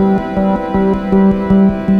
Música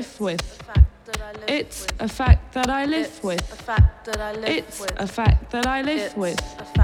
live with. It's a fact that I live with. It's a fact that I live with.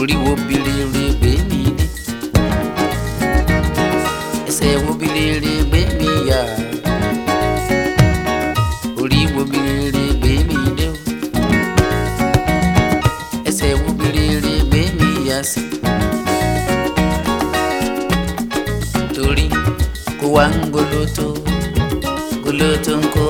oríwo bilirebe mi ní ẹsẹ̀ wo bilirebe mi yá oríwo bilirebe mi dé o ẹsẹ̀ wo bilirebe mi yá sí. torí kó wá ń goloto goloto ń kó.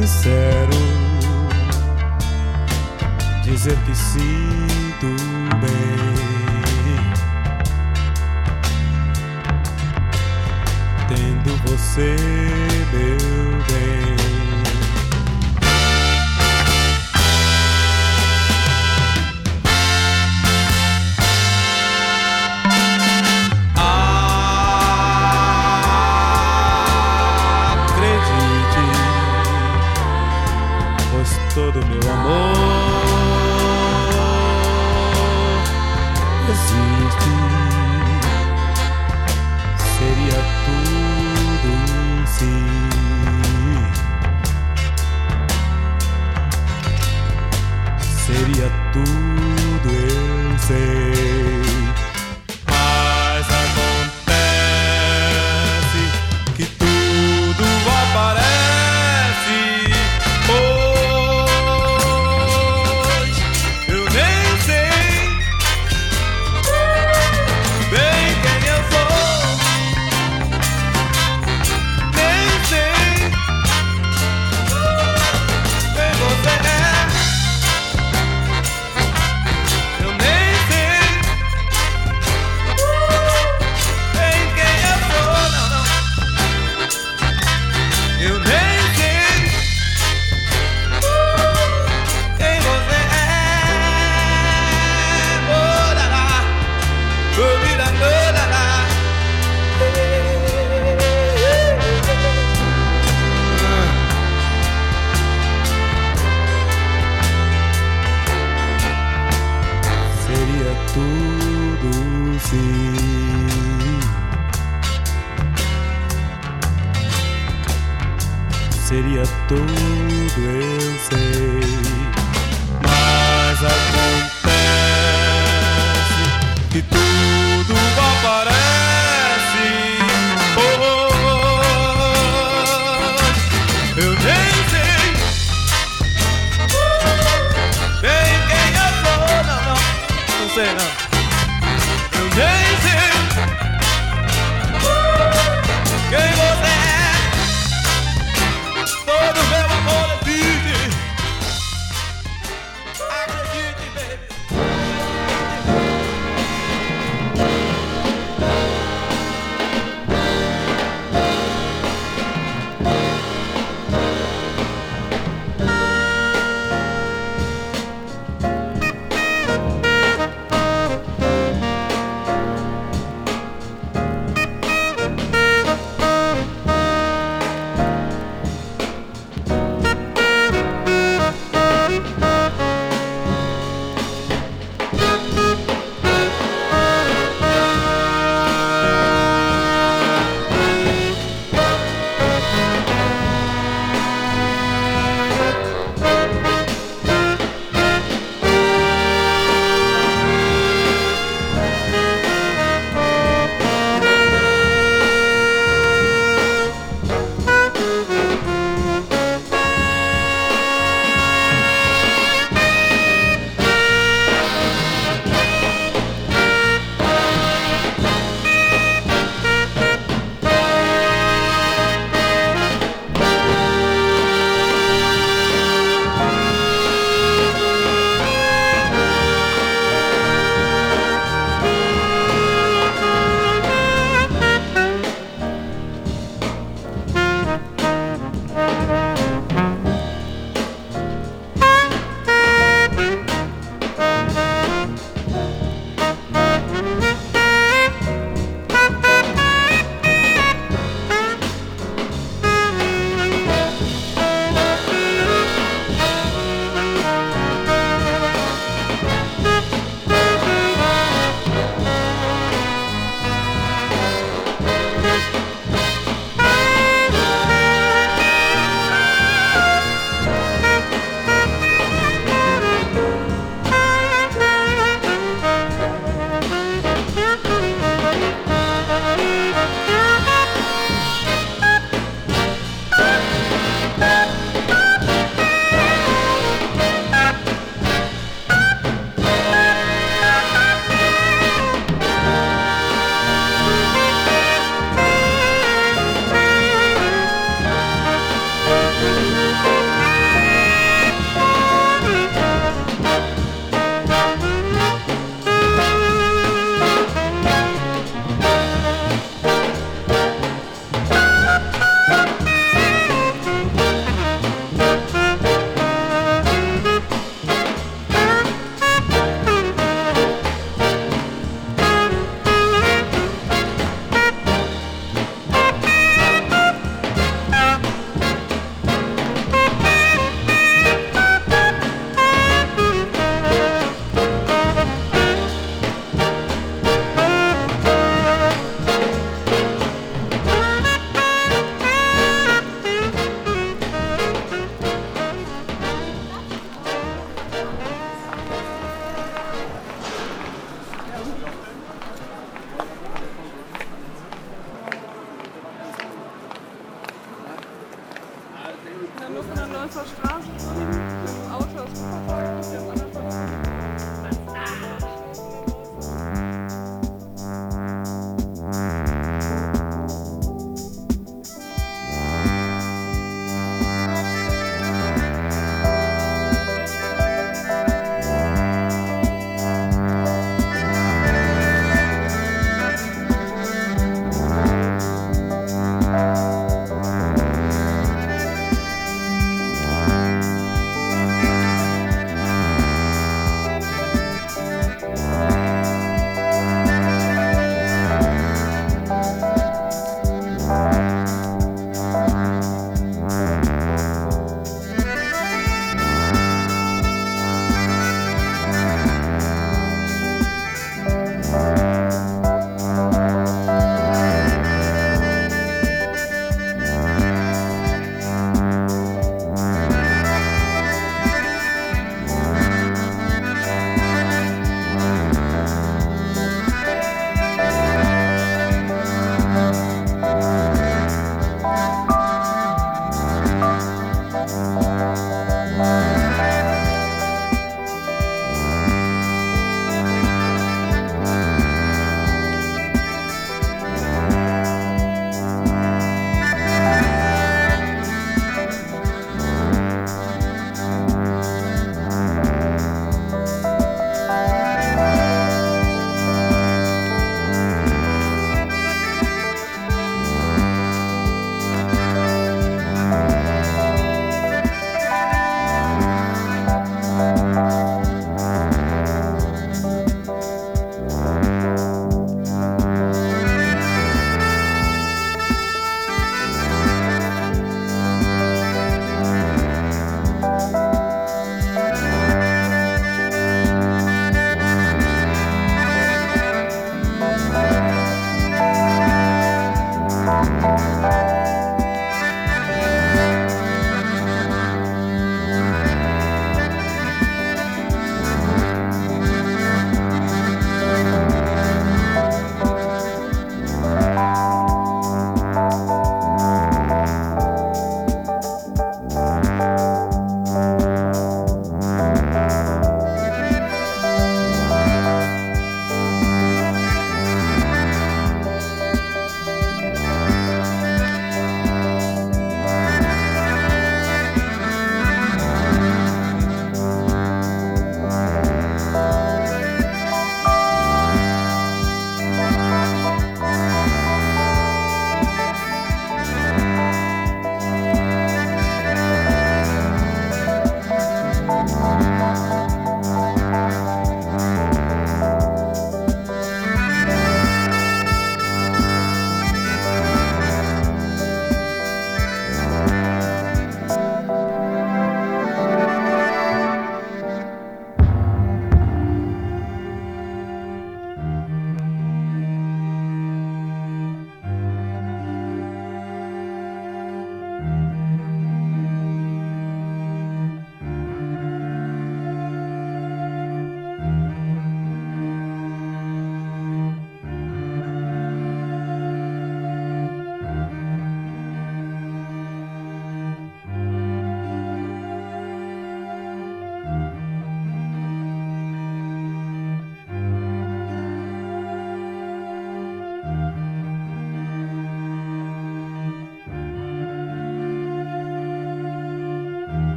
sincero, dizer que sinto bem, tendo você, meu bem.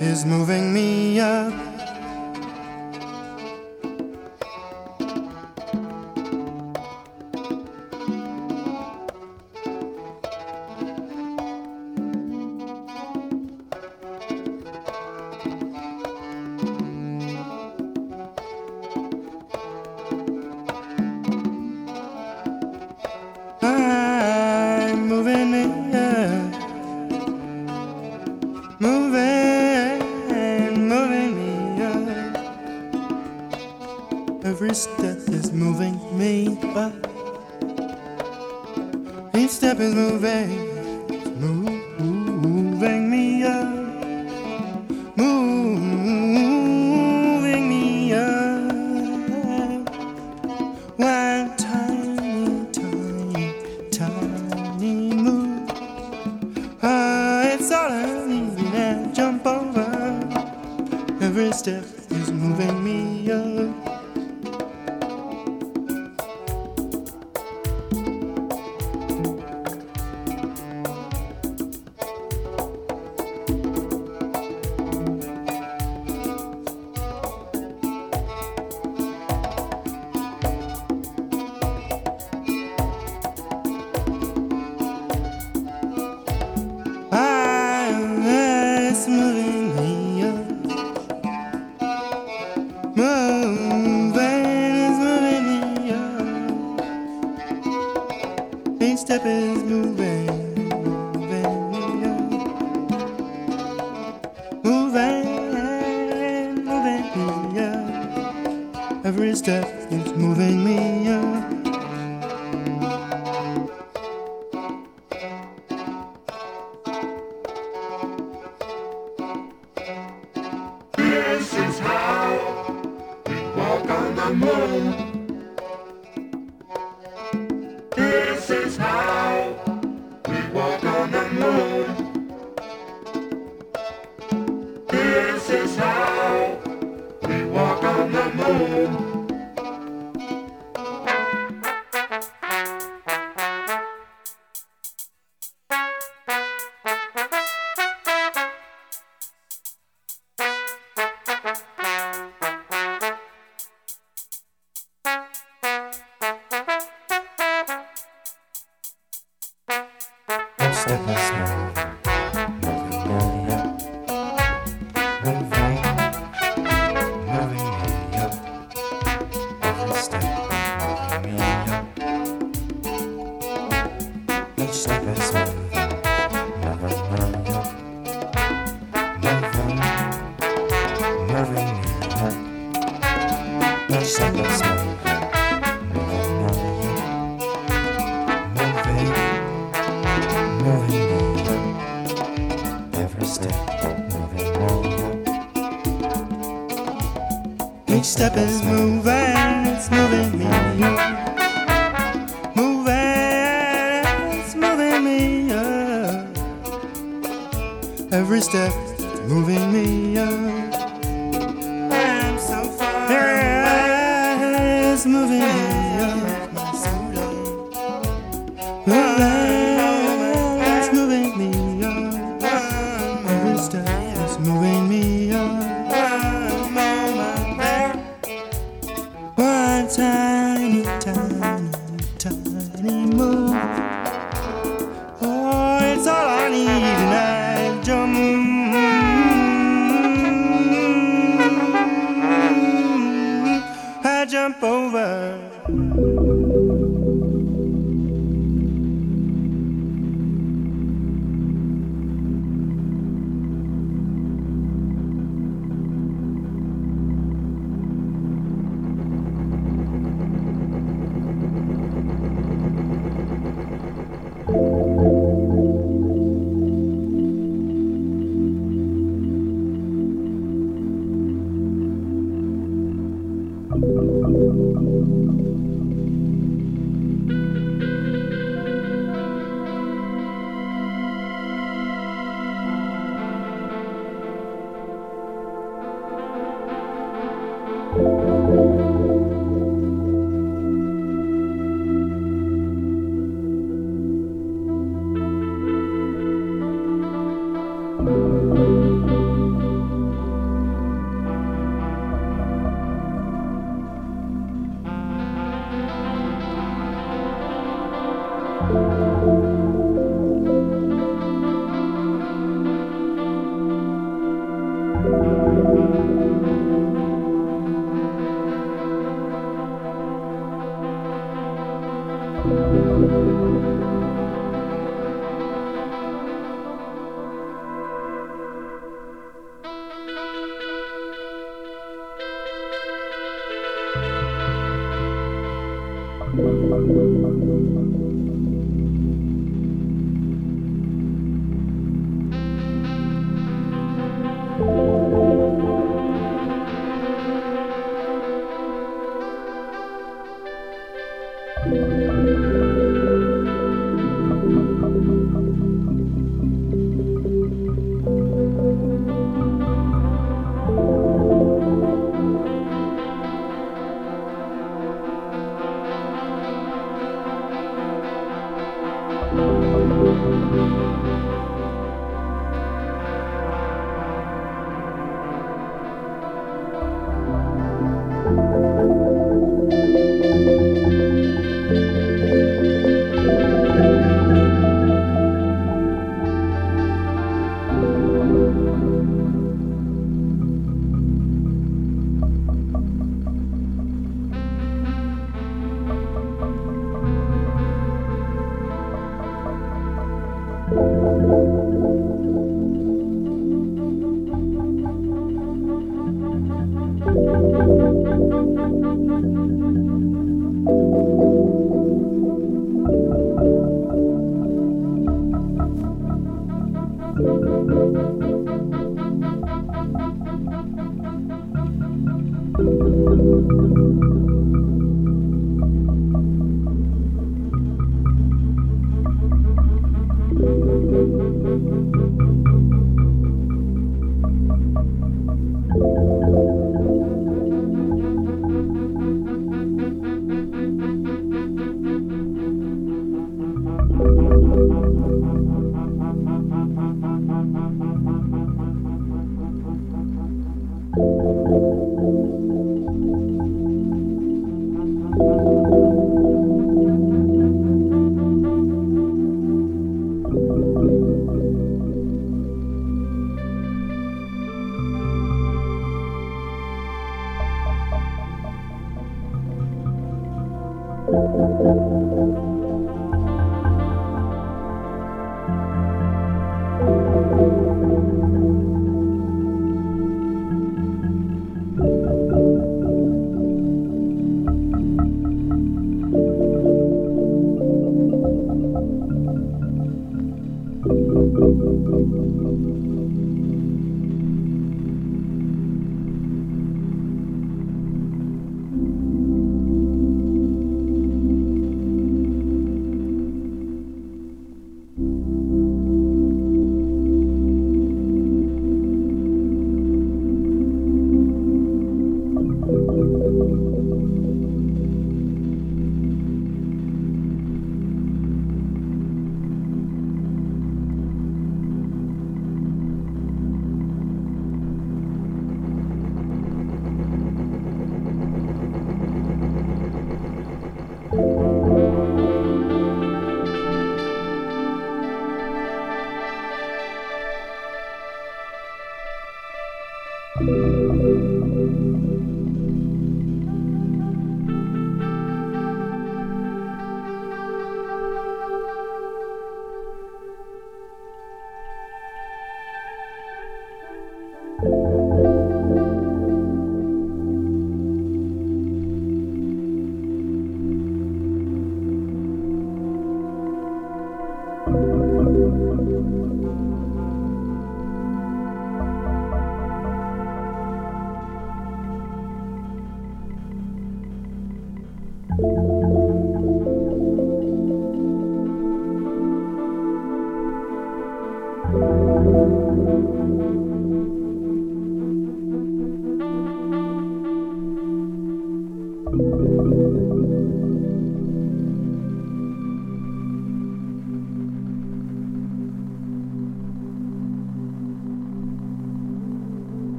Is moving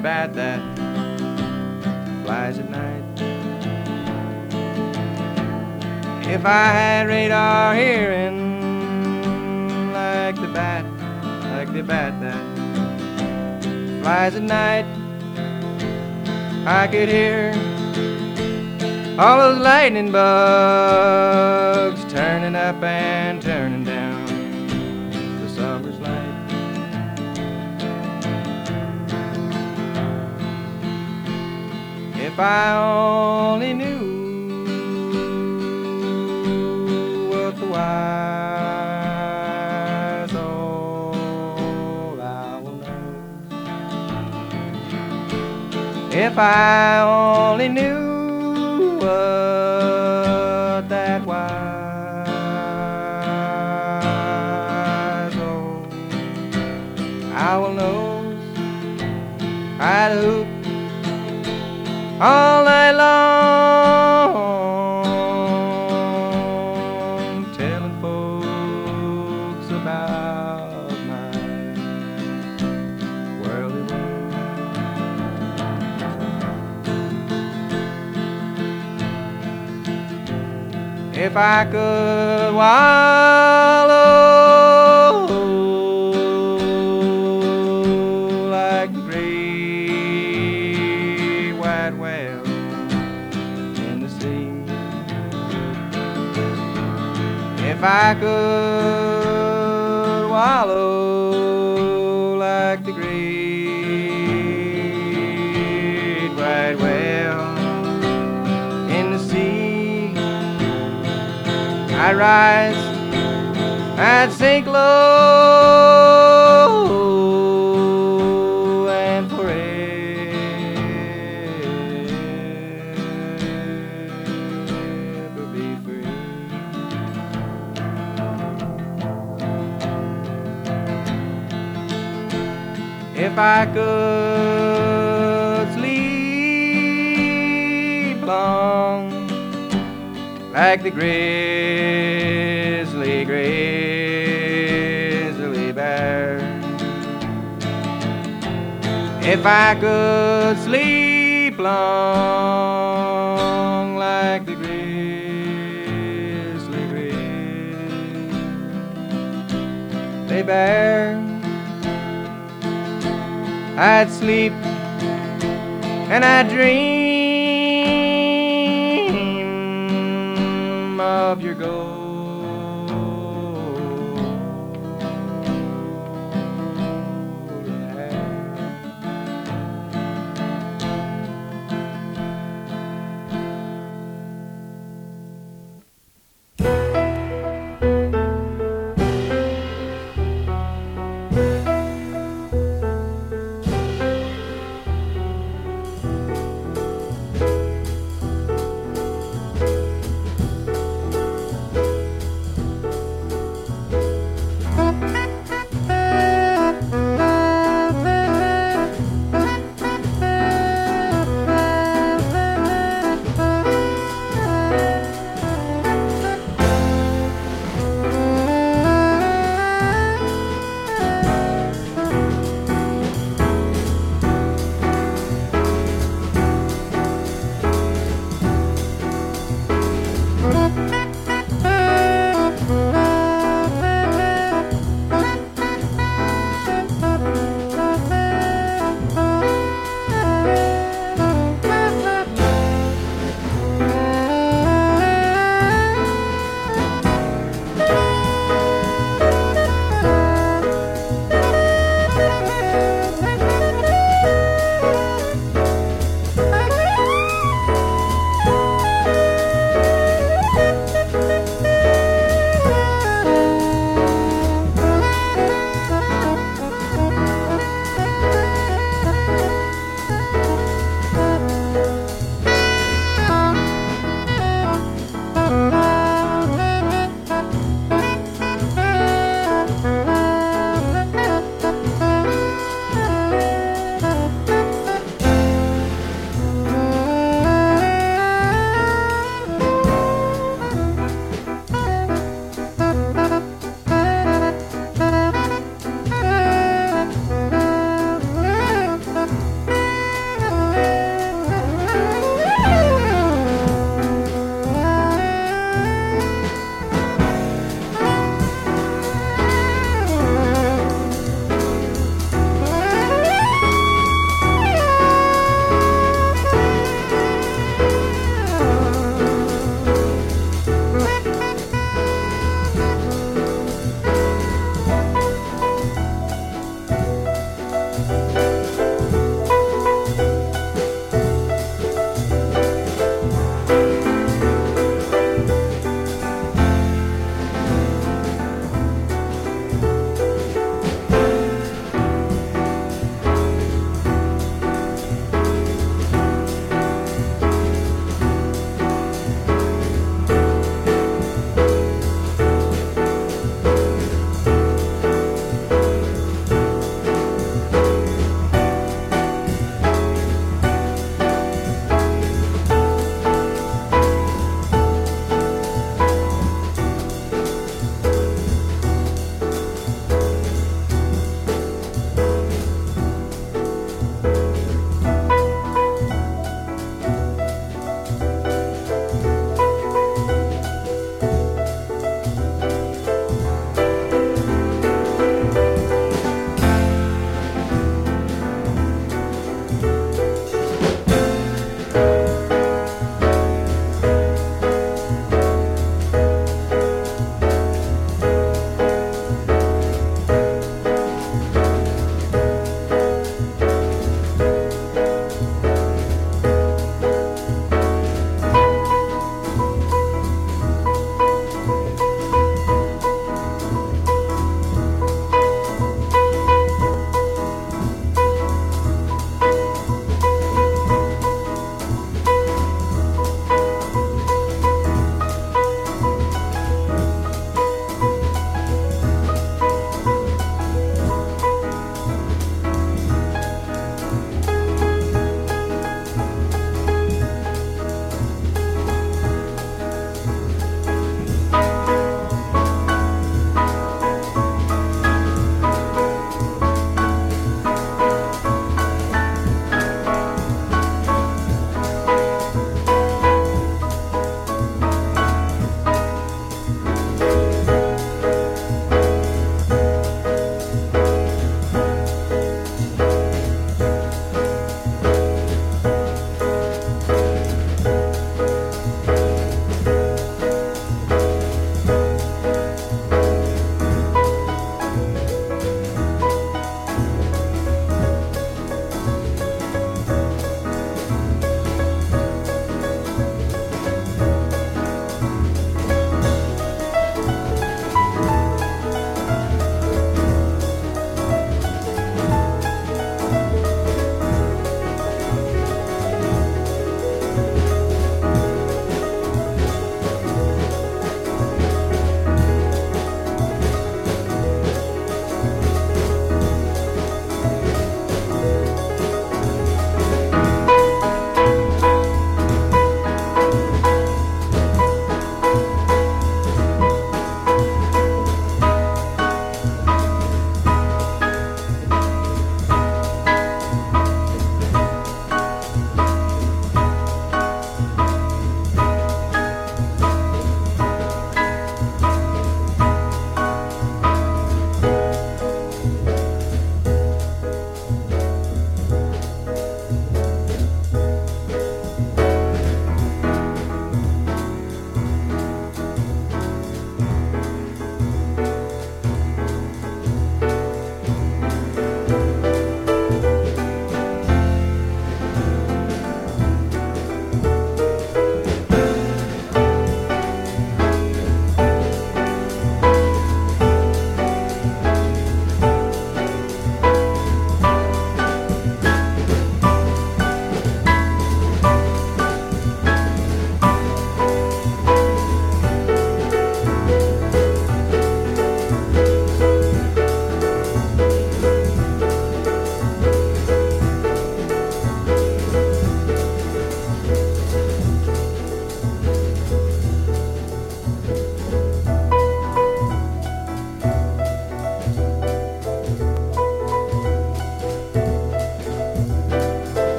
bat that flies at night. If I had radar hearing like the bat, like the bat that flies at night, I could hear all those lightning bugs If If I could wallow like the great white whale in the sea. If I could rise, I'd sink low and forever be free. If I could like the grizzly, grizzly bear. If I could sleep long like the grizzly, grizzly bear, I'd sleep and I'd dream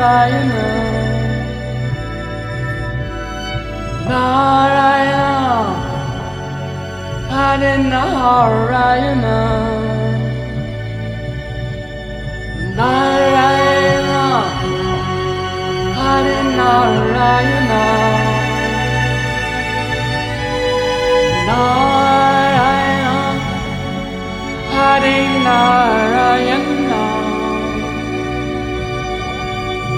Narayana Narayana Hare Narayana Narayana Hare Narayana Narayana Hare Narayana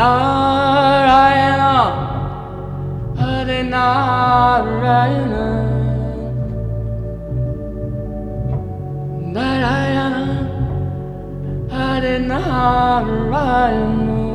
Narayana Hare Narayana Narayana Hare Narayana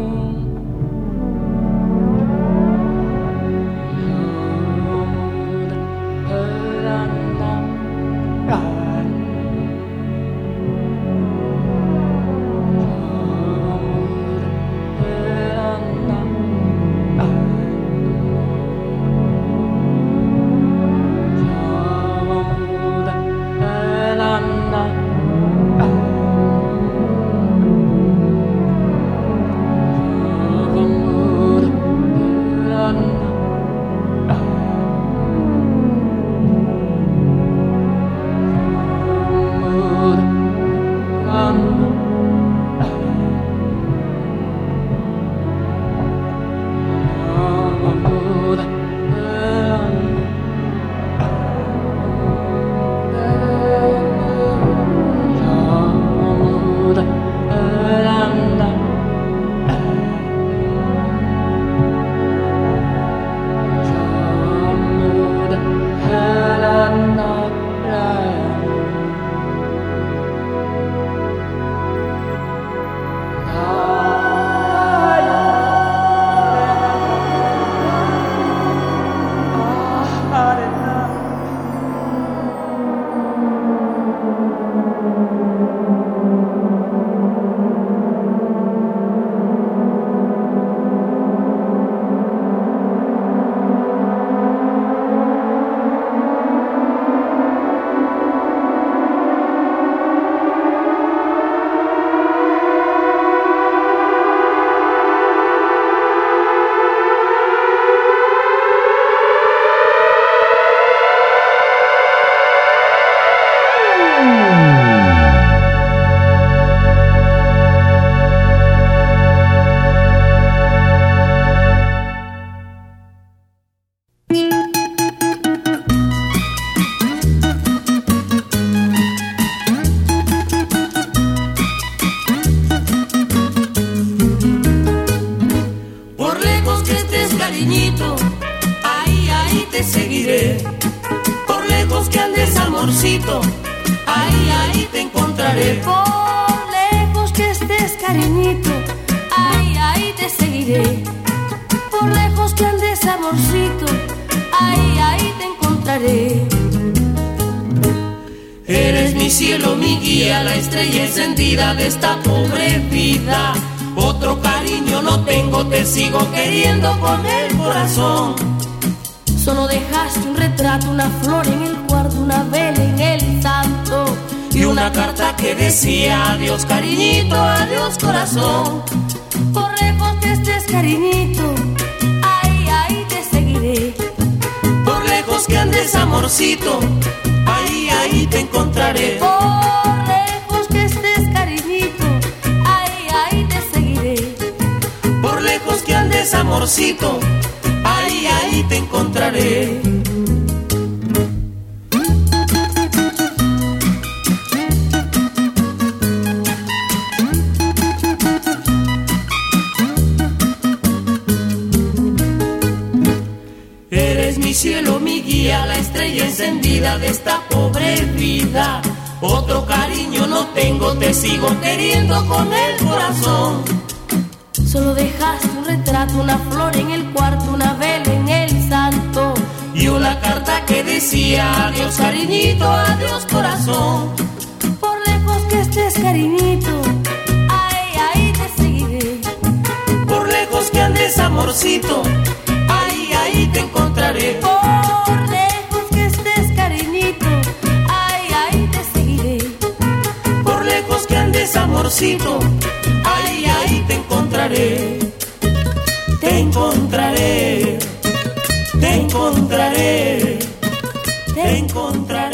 que decía adiós cariñito, adiós corazón. Por lejos que estés cariñito, ay, ahí te seguiré. Por lejos que andes amorcito, ahí, ahí te encontraré. Por lejos que estés cariñito, ay, ahí te seguiré. Por lejos que andes amorcito, ahí, ahí te encontraré. Te encontraré, te encontraré, encontrar.